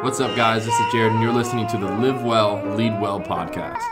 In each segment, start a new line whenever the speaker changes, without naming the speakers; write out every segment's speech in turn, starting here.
What's up, guys? This is Jared, and you're listening to the Live Well, Lead Well podcast.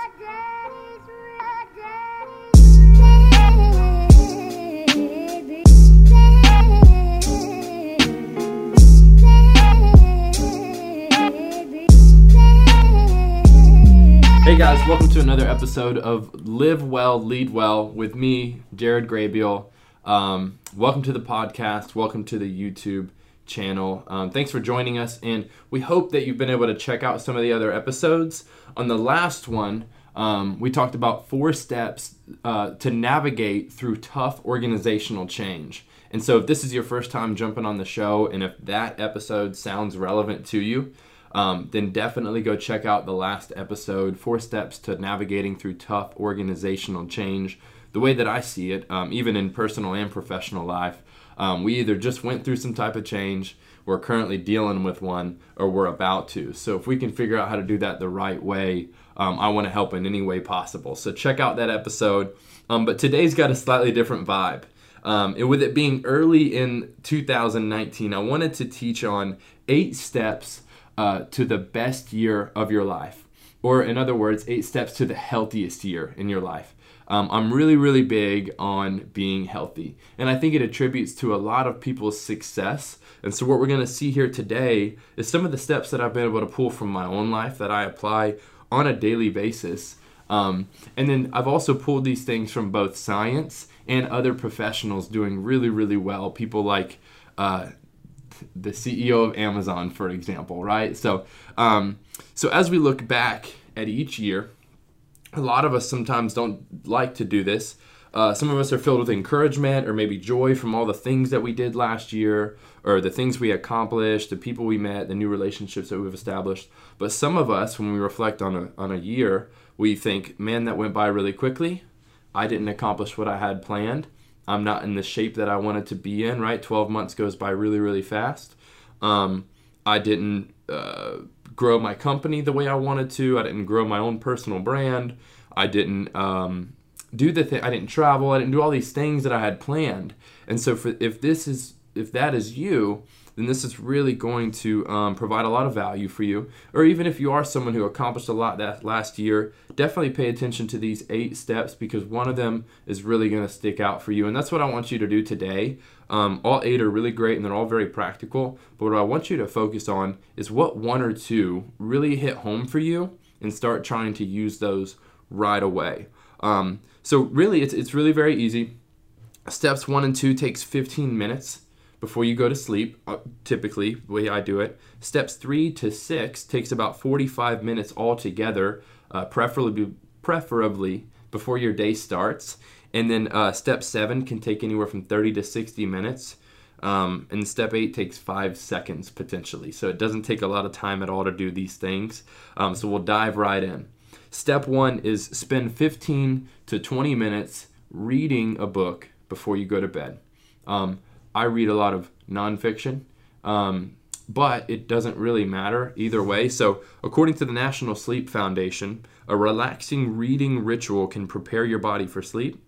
Hey guys, welcome to another episode of Live Well, Lead Well with me, Jared Graybeal. Um, welcome to the podcast. Welcome to the YouTube channel. Um, thanks for joining us, and we hope that you've been able to check out some of the other episodes. On the last one, um, we talked about four steps uh, to navigate through tough organizational change. And so, if this is your first time jumping on the show, and if that episode sounds relevant to you, um, then definitely go check out the last episode Four Steps to Navigating Through Tough Organizational Change. The way that I see it, um, even in personal and professional life, um, we either just went through some type of change, we're currently dealing with one, or we're about to. So if we can figure out how to do that the right way, um, I want to help in any way possible. So check out that episode. Um, but today's got a slightly different vibe. Um, and with it being early in 2019, I wanted to teach on eight steps uh, to the best year of your life. Or, in other words, eight steps to the healthiest year in your life. Um, I'm really, really big on being healthy. And I think it attributes to a lot of people's success. And so, what we're going to see here today is some of the steps that I've been able to pull from my own life that I apply on a daily basis. Um, and then I've also pulled these things from both science and other professionals doing really, really well. People like uh, the CEO of Amazon, for example, right? So, um, so as we look back at each year, a lot of us sometimes don't like to do this. Uh, some of us are filled with encouragement or maybe joy from all the things that we did last year or the things we accomplished, the people we met, the new relationships that we've established. But some of us, when we reflect on a, on a year, we think, man, that went by really quickly. I didn't accomplish what I had planned. I'm not in the shape that I wanted to be in, right? 12 months goes by really, really fast. Um, I didn't uh, grow my company the way I wanted to. I didn't grow my own personal brand. I didn't um, do the thing. I didn't travel. I didn't do all these things that I had planned. And so, for if this is if that is you, then this is really going to um, provide a lot of value for you. Or even if you are someone who accomplished a lot that last year, definitely pay attention to these eight steps because one of them is really going to stick out for you. And that's what I want you to do today. Um, all eight are really great and they're all very practical. But what I want you to focus on is what one or two really hit home for you and start trying to use those right away. Um, so really, it's, it's really very easy. Steps one and two takes 15 minutes before you go to sleep, uh, typically, the way I do it. Steps three to six takes about 45 minutes altogether, uh, preferably, preferably before your day starts. And then uh, step seven can take anywhere from 30 to 60 minutes. Um, and step eight takes five seconds potentially. So it doesn't take a lot of time at all to do these things. Um, so we'll dive right in. Step one is spend 15 to 20 minutes reading a book before you go to bed. Um, I read a lot of nonfiction, um, but it doesn't really matter either way. So, according to the National Sleep Foundation, a relaxing reading ritual can prepare your body for sleep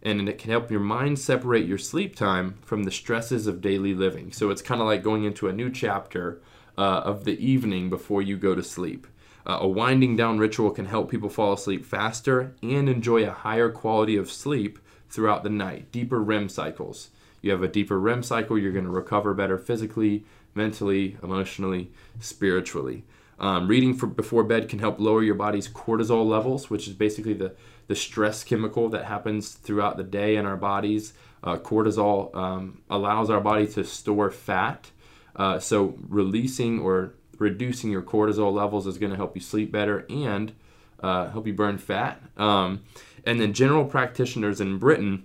and it can help your mind separate your sleep time from the stresses of daily living. So, it's kind of like going into a new chapter uh, of the evening before you go to sleep. Uh, a winding down ritual can help people fall asleep faster and enjoy a higher quality of sleep throughout the night, deeper REM cycles you have a deeper REM cycle, you're going to recover better physically, mentally, emotionally, spiritually. Um, reading for, before bed can help lower your body's cortisol levels, which is basically the, the stress chemical that happens throughout the day in our bodies. Uh, cortisol um, allows our body to store fat. Uh, so, releasing or reducing your cortisol levels is going to help you sleep better and uh, help you burn fat. Um, and then, general practitioners in Britain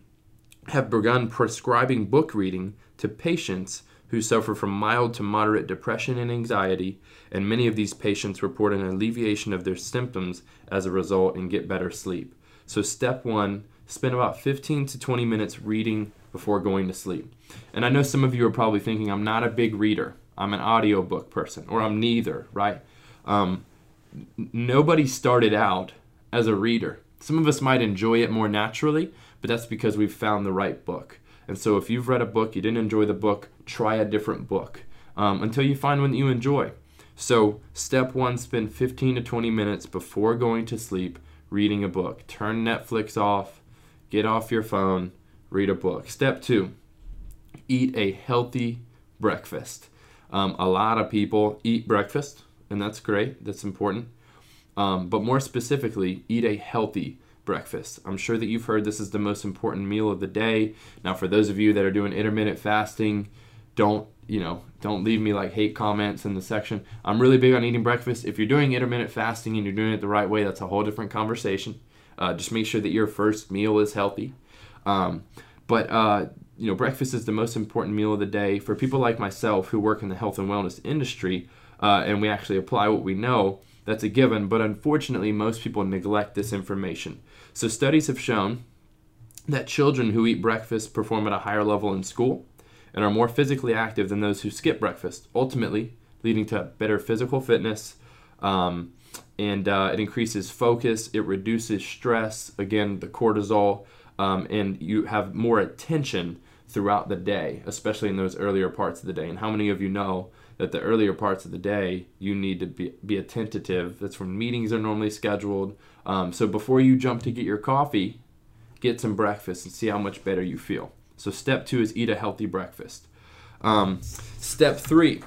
have begun prescribing book reading to patients who suffer from mild to moderate depression and anxiety, and many of these patients report an alleviation of their symptoms as a result and get better sleep. So, step one spend about 15 to 20 minutes reading before going to sleep. And I know some of you are probably thinking, I'm not a big reader, I'm an audiobook person, or I'm neither, right? Um, nobody started out as a reader. Some of us might enjoy it more naturally, but that's because we've found the right book. And so if you've read a book, you didn't enjoy the book, try a different book um, until you find one that you enjoy. So, step one spend 15 to 20 minutes before going to sleep reading a book. Turn Netflix off, get off your phone, read a book. Step two eat a healthy breakfast. Um, a lot of people eat breakfast, and that's great, that's important. Um, but more specifically, eat a healthy breakfast. I'm sure that you've heard this is the most important meal of the day. Now, for those of you that are doing intermittent fasting, don't you know don't leave me like hate comments in the section. I'm really big on eating breakfast. If you're doing intermittent fasting and you're doing it the right way that's a whole different conversation. Uh, just make sure that your first meal is healthy. Um, but uh, you know breakfast is the most important meal of the day. For people like myself who work in the health and wellness industry uh, and we actually apply what we know that's a given but unfortunately most people neglect this information so studies have shown that children who eat breakfast perform at a higher level in school and are more physically active than those who skip breakfast, ultimately leading to better physical fitness. Um, and uh, it increases focus, it reduces stress, again, the cortisol, um, and you have more attention throughout the day, especially in those earlier parts of the day. And how many of you know that the earlier parts of the day you need to be, be attentive? That's when meetings are normally scheduled. Um, so before you jump to get your coffee, get some breakfast and see how much better you feel. So step two is eat a healthy breakfast. Um, step three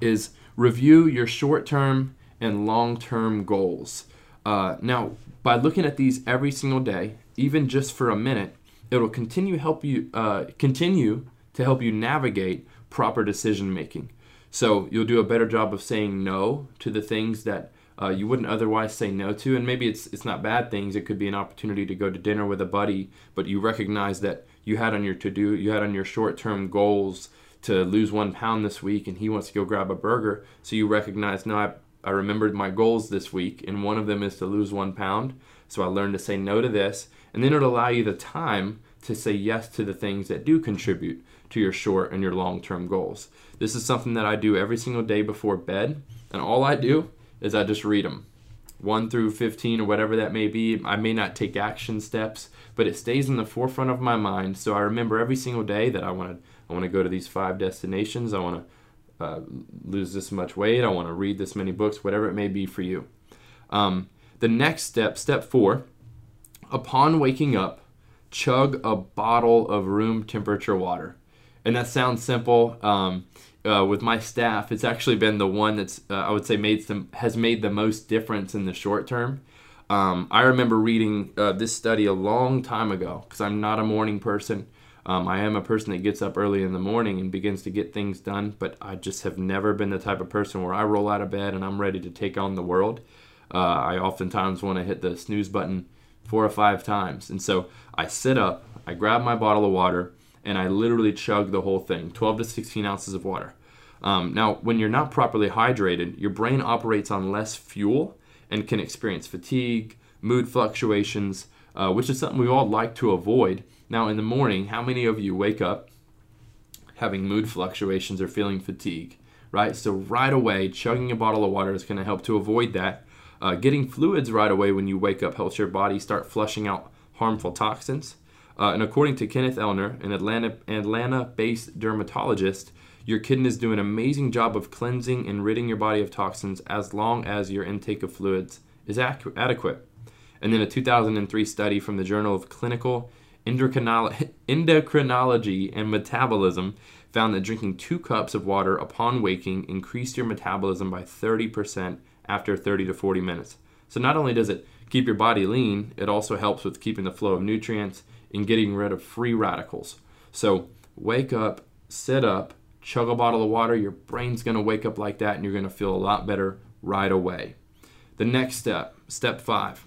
is review your short term and long term goals. Uh, now, by looking at these every single day, even just for a minute, it'll continue help you uh, continue to help you navigate proper decision making. So you'll do a better job of saying no to the things that uh, you wouldn't otherwise say no to. And maybe it's it's not bad things. It could be an opportunity to go to dinner with a buddy, but you recognize that you had on your to do, you had on your short term goals to lose one pound this week, and he wants to go grab a burger. So you recognize, no, I, I remembered my goals this week, and one of them is to lose one pound. So I learned to say no to this, and then it'll allow you the time to say yes to the things that do contribute to your short and your long term goals. This is something that I do every single day before bed, and all I do is I just read them. 1 through 15 or whatever that may be. I may not take action steps, but it stays in the forefront of my mind. So I remember every single day that I want to I want to go to these five destinations. I want to uh, lose this much weight. I want to read this many books, whatever it may be for you. Um, the next step, step four, upon waking up, chug a bottle of room temperature water. And that sounds simple. Um, uh, with my staff, it's actually been the one that's uh, I would say made some has made the most difference in the short term. Um, I remember reading uh, this study a long time ago because I'm not a morning person. Um, I am a person that gets up early in the morning and begins to get things done, but I just have never been the type of person where I roll out of bed and I'm ready to take on the world. Uh, I oftentimes want to hit the snooze button four or five times. And so I sit up, I grab my bottle of water, and I literally chug the whole thing 12 to 16 ounces of water. Um, now, when you're not properly hydrated, your brain operates on less fuel and can experience fatigue, mood fluctuations, uh, which is something we all like to avoid. Now, in the morning, how many of you wake up having mood fluctuations or feeling fatigue? Right? So, right away, chugging a bottle of water is going to help to avoid that. Uh, getting fluids right away when you wake up helps your body start flushing out harmful toxins. Uh, and according to Kenneth Elner, an Atlanta Atlanta based dermatologist, your kidney is doing an amazing job of cleansing and ridding your body of toxins as long as your intake of fluids is ac- adequate. And then a 2003 study from the Journal of Clinical Endocrinology and Metabolism found that drinking two cups of water upon waking increased your metabolism by 30% after 30 to 40 minutes. So not only does it keep your body lean, it also helps with keeping the flow of nutrients and getting rid of free radicals. So wake up, sit up, chug a bottle of water, your brain's going to wake up like that and you're going to feel a lot better right away. The next step, step five,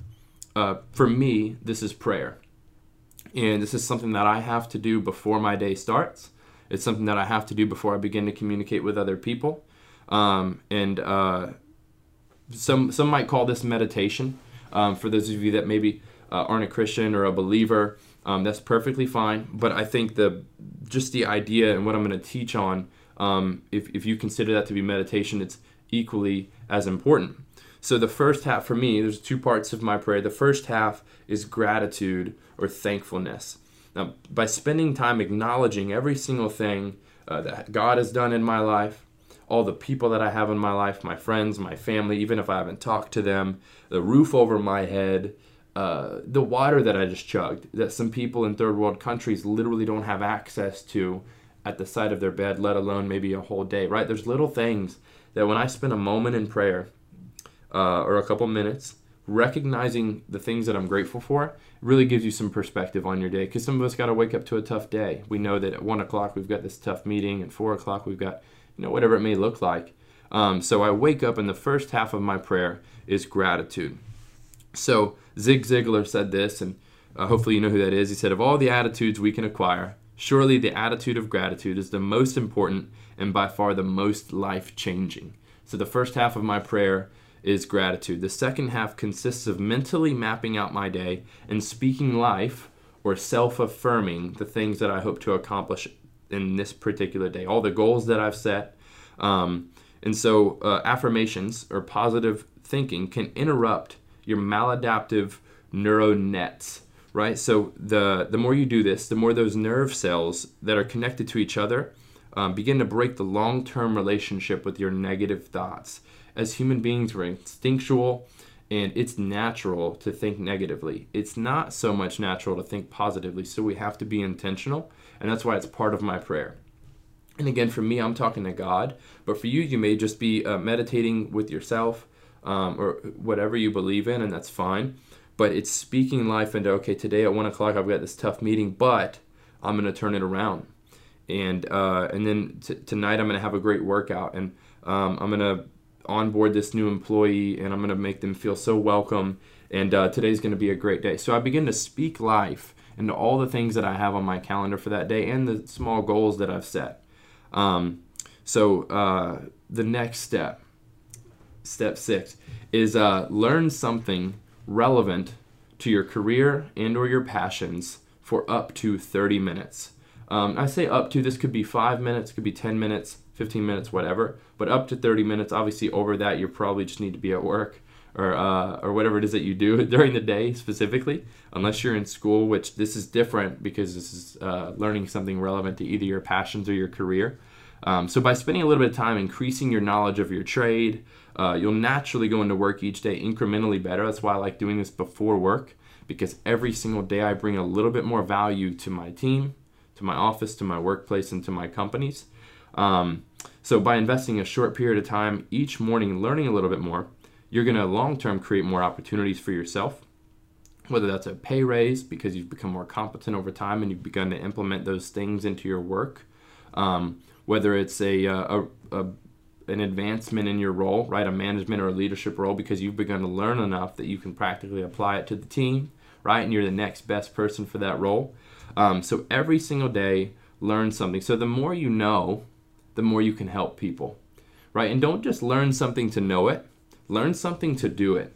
uh, for me, this is prayer. And this is something that I have to do before my day starts. It's something that I have to do before I begin to communicate with other people. Um, and uh, some some might call this meditation. Um, for those of you that maybe uh, aren't a Christian or a believer, um, that's perfectly fine. But I think the just the idea and what I'm going to teach on, um, if, if you consider that to be meditation, it's equally as important. So the first half for me, there's two parts of my prayer. The first half is gratitude or thankfulness. Now, by spending time acknowledging every single thing uh, that God has done in my life, all the people that I have in my life, my friends, my family, even if I haven't talked to them, the roof over my head, uh, the water that I just chugged, that some people in third world countries literally don't have access to at the side of their bed, let alone maybe a whole day, right? There's little things that when I spend a moment in prayer uh, or a couple minutes, recognizing the things that I'm grateful for really gives you some perspective on your day. Because some of us got to wake up to a tough day. We know that at one o'clock we've got this tough meeting, and four o'clock we've got, you know, whatever it may look like. Um, so I wake up, and the first half of my prayer is gratitude. So Zig Ziglar said this, and uh, hopefully you know who that is. He said, Of all the attitudes we can acquire, surely the attitude of gratitude is the most important and by far the most life changing. So the first half of my prayer is gratitude. The second half consists of mentally mapping out my day and speaking life or self affirming the things that I hope to accomplish in this particular day, all the goals that I've set. Um, and so, uh, affirmations or positive thinking can interrupt your maladaptive neural nets, right? So, the, the more you do this, the more those nerve cells that are connected to each other um, begin to break the long term relationship with your negative thoughts as human beings, we're instinctual and it's natural to think negatively. It's not so much natural to think positively, so we have to be intentional, and that's why it's part of my prayer. And again, for me, I'm talking to God, but for you, you may just be uh, meditating with yourself um, or whatever you believe in, and that's fine. But it's speaking life into okay, today at one o'clock I've got this tough meeting, but I'm going to turn it around, and uh, and then t- tonight I'm going to have a great workout, and um, I'm going to onboard this new employee and I'm going to make them feel so welcome. And uh, today's going to be a great day. So I begin to speak life into all the things that I have on my calendar for that day and the small goals that I've set. Um, so uh, the next step, step six, is uh, learn something relevant to your career and or your passions for up to 30 minutes. Um, I say up to, this could be five minutes, could be 10 minutes, 15 minutes, whatever. But up to 30 minutes, obviously over that, you probably just need to be at work or, uh, or whatever it is that you do during the day specifically, unless you're in school, which this is different because this is uh, learning something relevant to either your passions or your career. Um, so by spending a little bit of time increasing your knowledge of your trade, uh, you'll naturally go into work each day incrementally better. That's why I like doing this before work because every single day I bring a little bit more value to my team, to my office, to my workplace, and to my companies. Um, so by investing a short period of time each morning learning a little bit more, you're going to long term create more opportunities for yourself. Whether that's a pay raise because you've become more competent over time and you've begun to implement those things into your work, um, whether it's a, uh, a, a an advancement in your role, right, a management or a leadership role, because you've begun to learn enough that you can practically apply it to the team, right, and you're the next best person for that role. Um, so every single day, learn something. So the more you know, the more you can help people, right? And don't just learn something to know it, learn something to do it.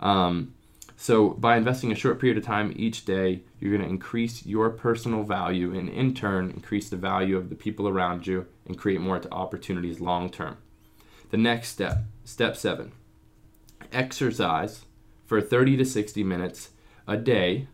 Um, so, by investing a short period of time each day, you're going to increase your personal value and, in turn, increase the value of the people around you and create more opportunities long term. The next step, step seven, exercise for 30 to 60 minutes a day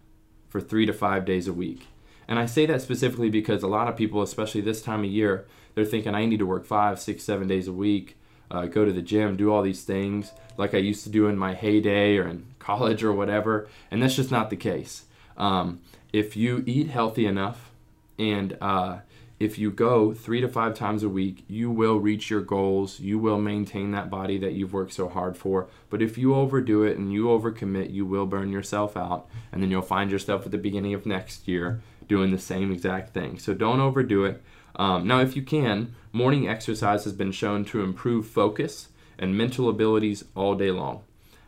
for three to five days a week. And I say that specifically because a lot of people, especially this time of year, they're thinking I need to work five, six, seven days a week, uh, go to the gym, do all these things like I used to do in my heyday or in college or whatever. And that's just not the case. Um, if you eat healthy enough and uh, if you go three to five times a week, you will reach your goals. You will maintain that body that you've worked so hard for. But if you overdo it and you overcommit, you will burn yourself out. And then you'll find yourself at the beginning of next year doing the same exact thing. So don't overdo it. Um, now, if you can, morning exercise has been shown to improve focus and mental abilities all day long.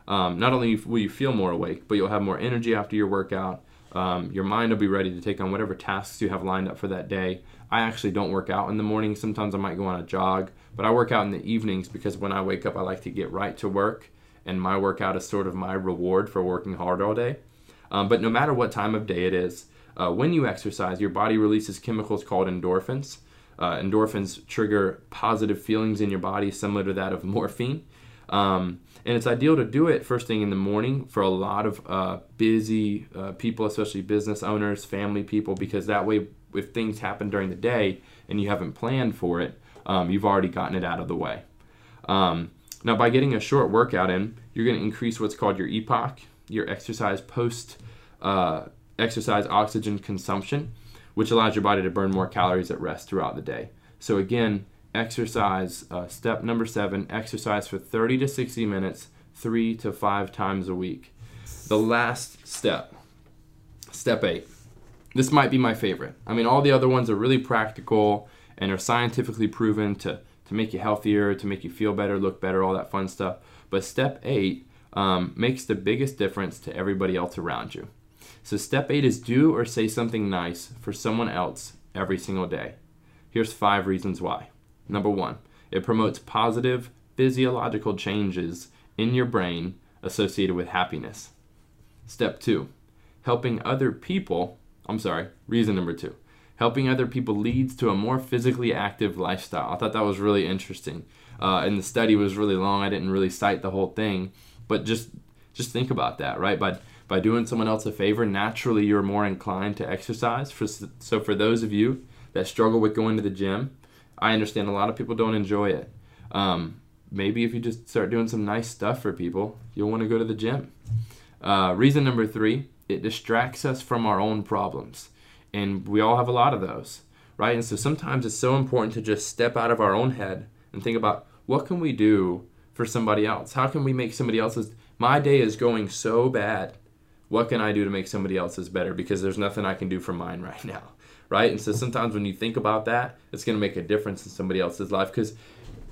Um, not only will you feel more awake, but you'll have more energy after your workout. Um, your mind will be ready to take on whatever tasks you have lined up for that day. I actually don't work out in the morning. Sometimes I might go on a jog, but I work out in the evenings because when I wake up, I like to get right to work, and my workout is sort of my reward for working hard all day. Um, but no matter what time of day it is, uh, when you exercise, your body releases chemicals called endorphins. Uh, endorphins trigger positive feelings in your body, similar to that of morphine. Um, and it's ideal to do it first thing in the morning for a lot of uh, busy uh, people, especially business owners, family people, because that way, if things happen during the day and you haven't planned for it, um, you've already gotten it out of the way. Um, now, by getting a short workout in, you're going to increase what's called your EPOC, your exercise post uh, exercise oxygen consumption, which allows your body to burn more calories at rest throughout the day. So, again, exercise, uh, step number seven, exercise for 30 to 60 minutes, three to five times a week. The last step, step eight. This might be my favorite. I mean, all the other ones are really practical and are scientifically proven to, to make you healthier, to make you feel better, look better, all that fun stuff. But step eight um, makes the biggest difference to everybody else around you. So, step eight is do or say something nice for someone else every single day. Here's five reasons why. Number one, it promotes positive physiological changes in your brain associated with happiness. Step two, helping other people, I'm sorry, reason number two, helping other people leads to a more physically active lifestyle. I thought that was really interesting. Uh, and the study was really long. I didn't really cite the whole thing, but just just think about that, right? By by doing someone else a favor, naturally you're more inclined to exercise. For, so for those of you that struggle with going to the gym, I understand a lot of people don't enjoy it. Um, maybe if you just start doing some nice stuff for people, you'll want to go to the gym. Uh, reason number three, it distracts us from our own problems. And we all have a lot of those, right? And so sometimes it's so important to just step out of our own head and think about what can we do for somebody else? How can we make somebody else's my day is going so bad. What can I do to make somebody else's better? Because there's nothing I can do for mine right now right? And so sometimes when you think about that, it's going to make a difference in somebody else's life because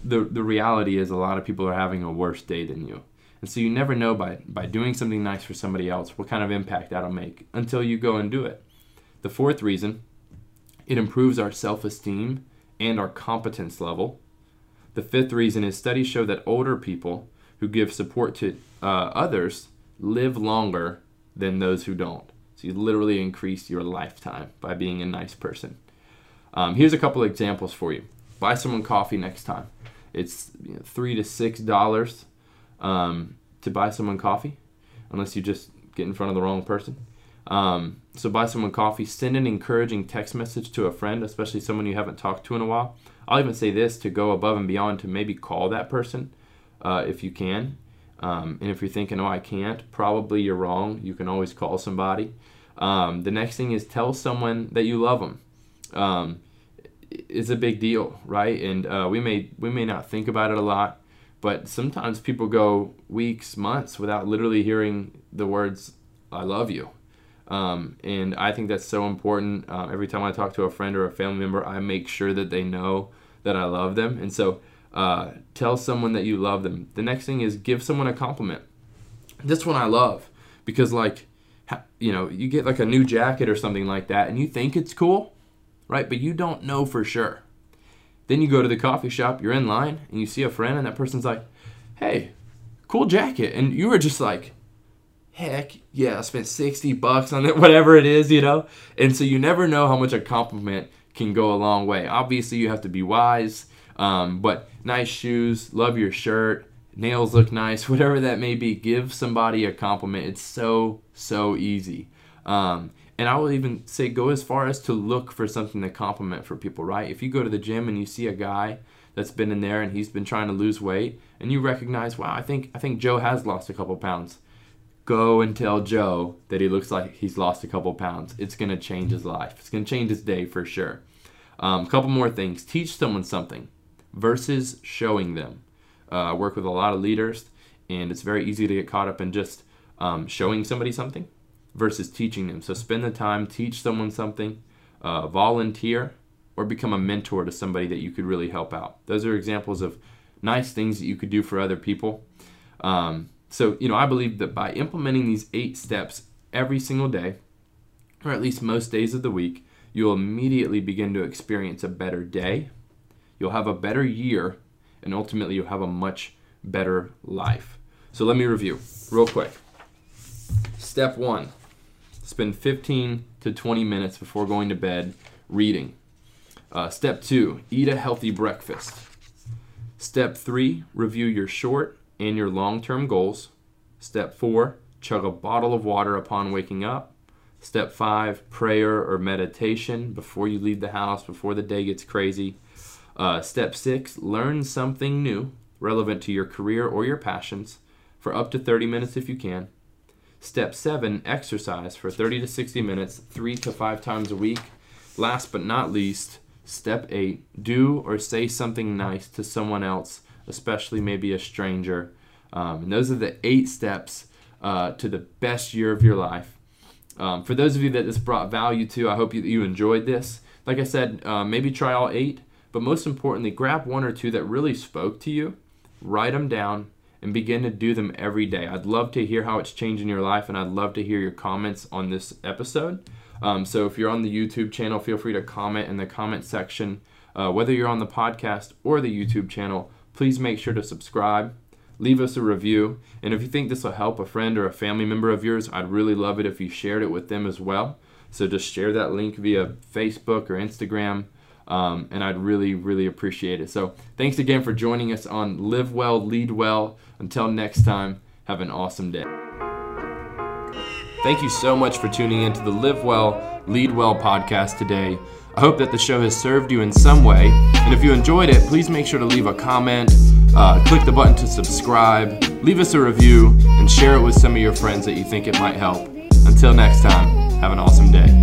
the the reality is a lot of people are having a worse day than you. And so you never know by by doing something nice for somebody else what kind of impact that'll make until you go and do it. The fourth reason, it improves our self-esteem and our competence level. The fifth reason is studies show that older people who give support to uh, others live longer than those who don't. So you literally increase your lifetime by being a nice person. Um, here's a couple examples for you. Buy someone coffee next time. It's you know, three to six dollars um, to buy someone coffee, unless you just get in front of the wrong person. Um, so buy someone coffee. Send an encouraging text message to a friend, especially someone you haven't talked to in a while. I'll even say this to go above and beyond to maybe call that person uh, if you can. Um, and if you're thinking, oh, I can't, probably you're wrong. You can always call somebody. Um, the next thing is tell someone that you love them. Um, it's a big deal, right? And uh, we may we may not think about it a lot, but sometimes people go weeks, months without literally hearing the words "I love you." Um, and I think that's so important. Uh, every time I talk to a friend or a family member, I make sure that they know that I love them. And so uh, tell someone that you love them. The next thing is give someone a compliment. This one I love because, like, you know, you get like a new jacket or something like that and you think it's cool, right? But you don't know for sure. Then you go to the coffee shop, you're in line, and you see a friend, and that person's like, hey, cool jacket. And you were just like, heck yeah, I spent 60 bucks on it, whatever it is, you know? And so you never know how much a compliment can go a long way. Obviously, you have to be wise um, but nice shoes, love your shirt, nails look nice, whatever that may be. Give somebody a compliment. It's so so easy. Um, and I will even say go as far as to look for something to compliment for people. Right? If you go to the gym and you see a guy that's been in there and he's been trying to lose weight, and you recognize, wow, I think I think Joe has lost a couple pounds. Go and tell Joe that he looks like he's lost a couple pounds. It's gonna change his life. It's gonna change his day for sure. A um, couple more things. Teach someone something versus showing them. Uh, I work with a lot of leaders, and it's very easy to get caught up in just um, showing somebody something versus teaching them. So spend the time, teach someone something, uh, volunteer, or become a mentor to somebody that you could really help out. Those are examples of nice things that you could do for other people. Um, so, you know, I believe that by implementing these eight steps every single day, or at least most days of the week, you'll immediately begin to experience a better day, you'll have a better year, and ultimately you'll have a much better life. So let me review real quick. Step one spend 15 to 20 minutes before going to bed reading. Uh, step two eat a healthy breakfast. Step three review your short and your long term goals. Step four chug a bottle of water upon waking up. Step five prayer or meditation before you leave the house, before the day gets crazy. Uh, step six, learn something new relevant to your career or your passions for up to 30 minutes if you can. Step seven, exercise for 30 to 60 minutes, three to five times a week. Last but not least, step eight, do or say something nice to someone else, especially maybe a stranger. Um, and those are the eight steps uh, to the best year of your life. Um, for those of you that this brought value to, I hope you, you enjoyed this. Like I said, uh, maybe try all eight, but most importantly, grab one or two that really spoke to you, write them down, and begin to do them every day. I'd love to hear how it's changing your life, and I'd love to hear your comments on this episode. Um, so if you're on the YouTube channel, feel free to comment in the comment section. Uh, whether you're on the podcast or the YouTube channel, please make sure to subscribe. Leave us a review. And if you think this will help a friend or a family member of yours, I'd really love it if you shared it with them as well. So just share that link via Facebook or Instagram. Um, and I'd really, really appreciate it. So thanks again for joining us on Live Well, Lead Well. Until next time, have an awesome day. Thank you so much for tuning in to the Live Well, Lead Well podcast today. I hope that the show has served you in some way. And if you enjoyed it, please make sure to leave a comment, uh, click the button to subscribe, leave us a review, and share it with some of your friends that you think it might help. Until next time, have an awesome day.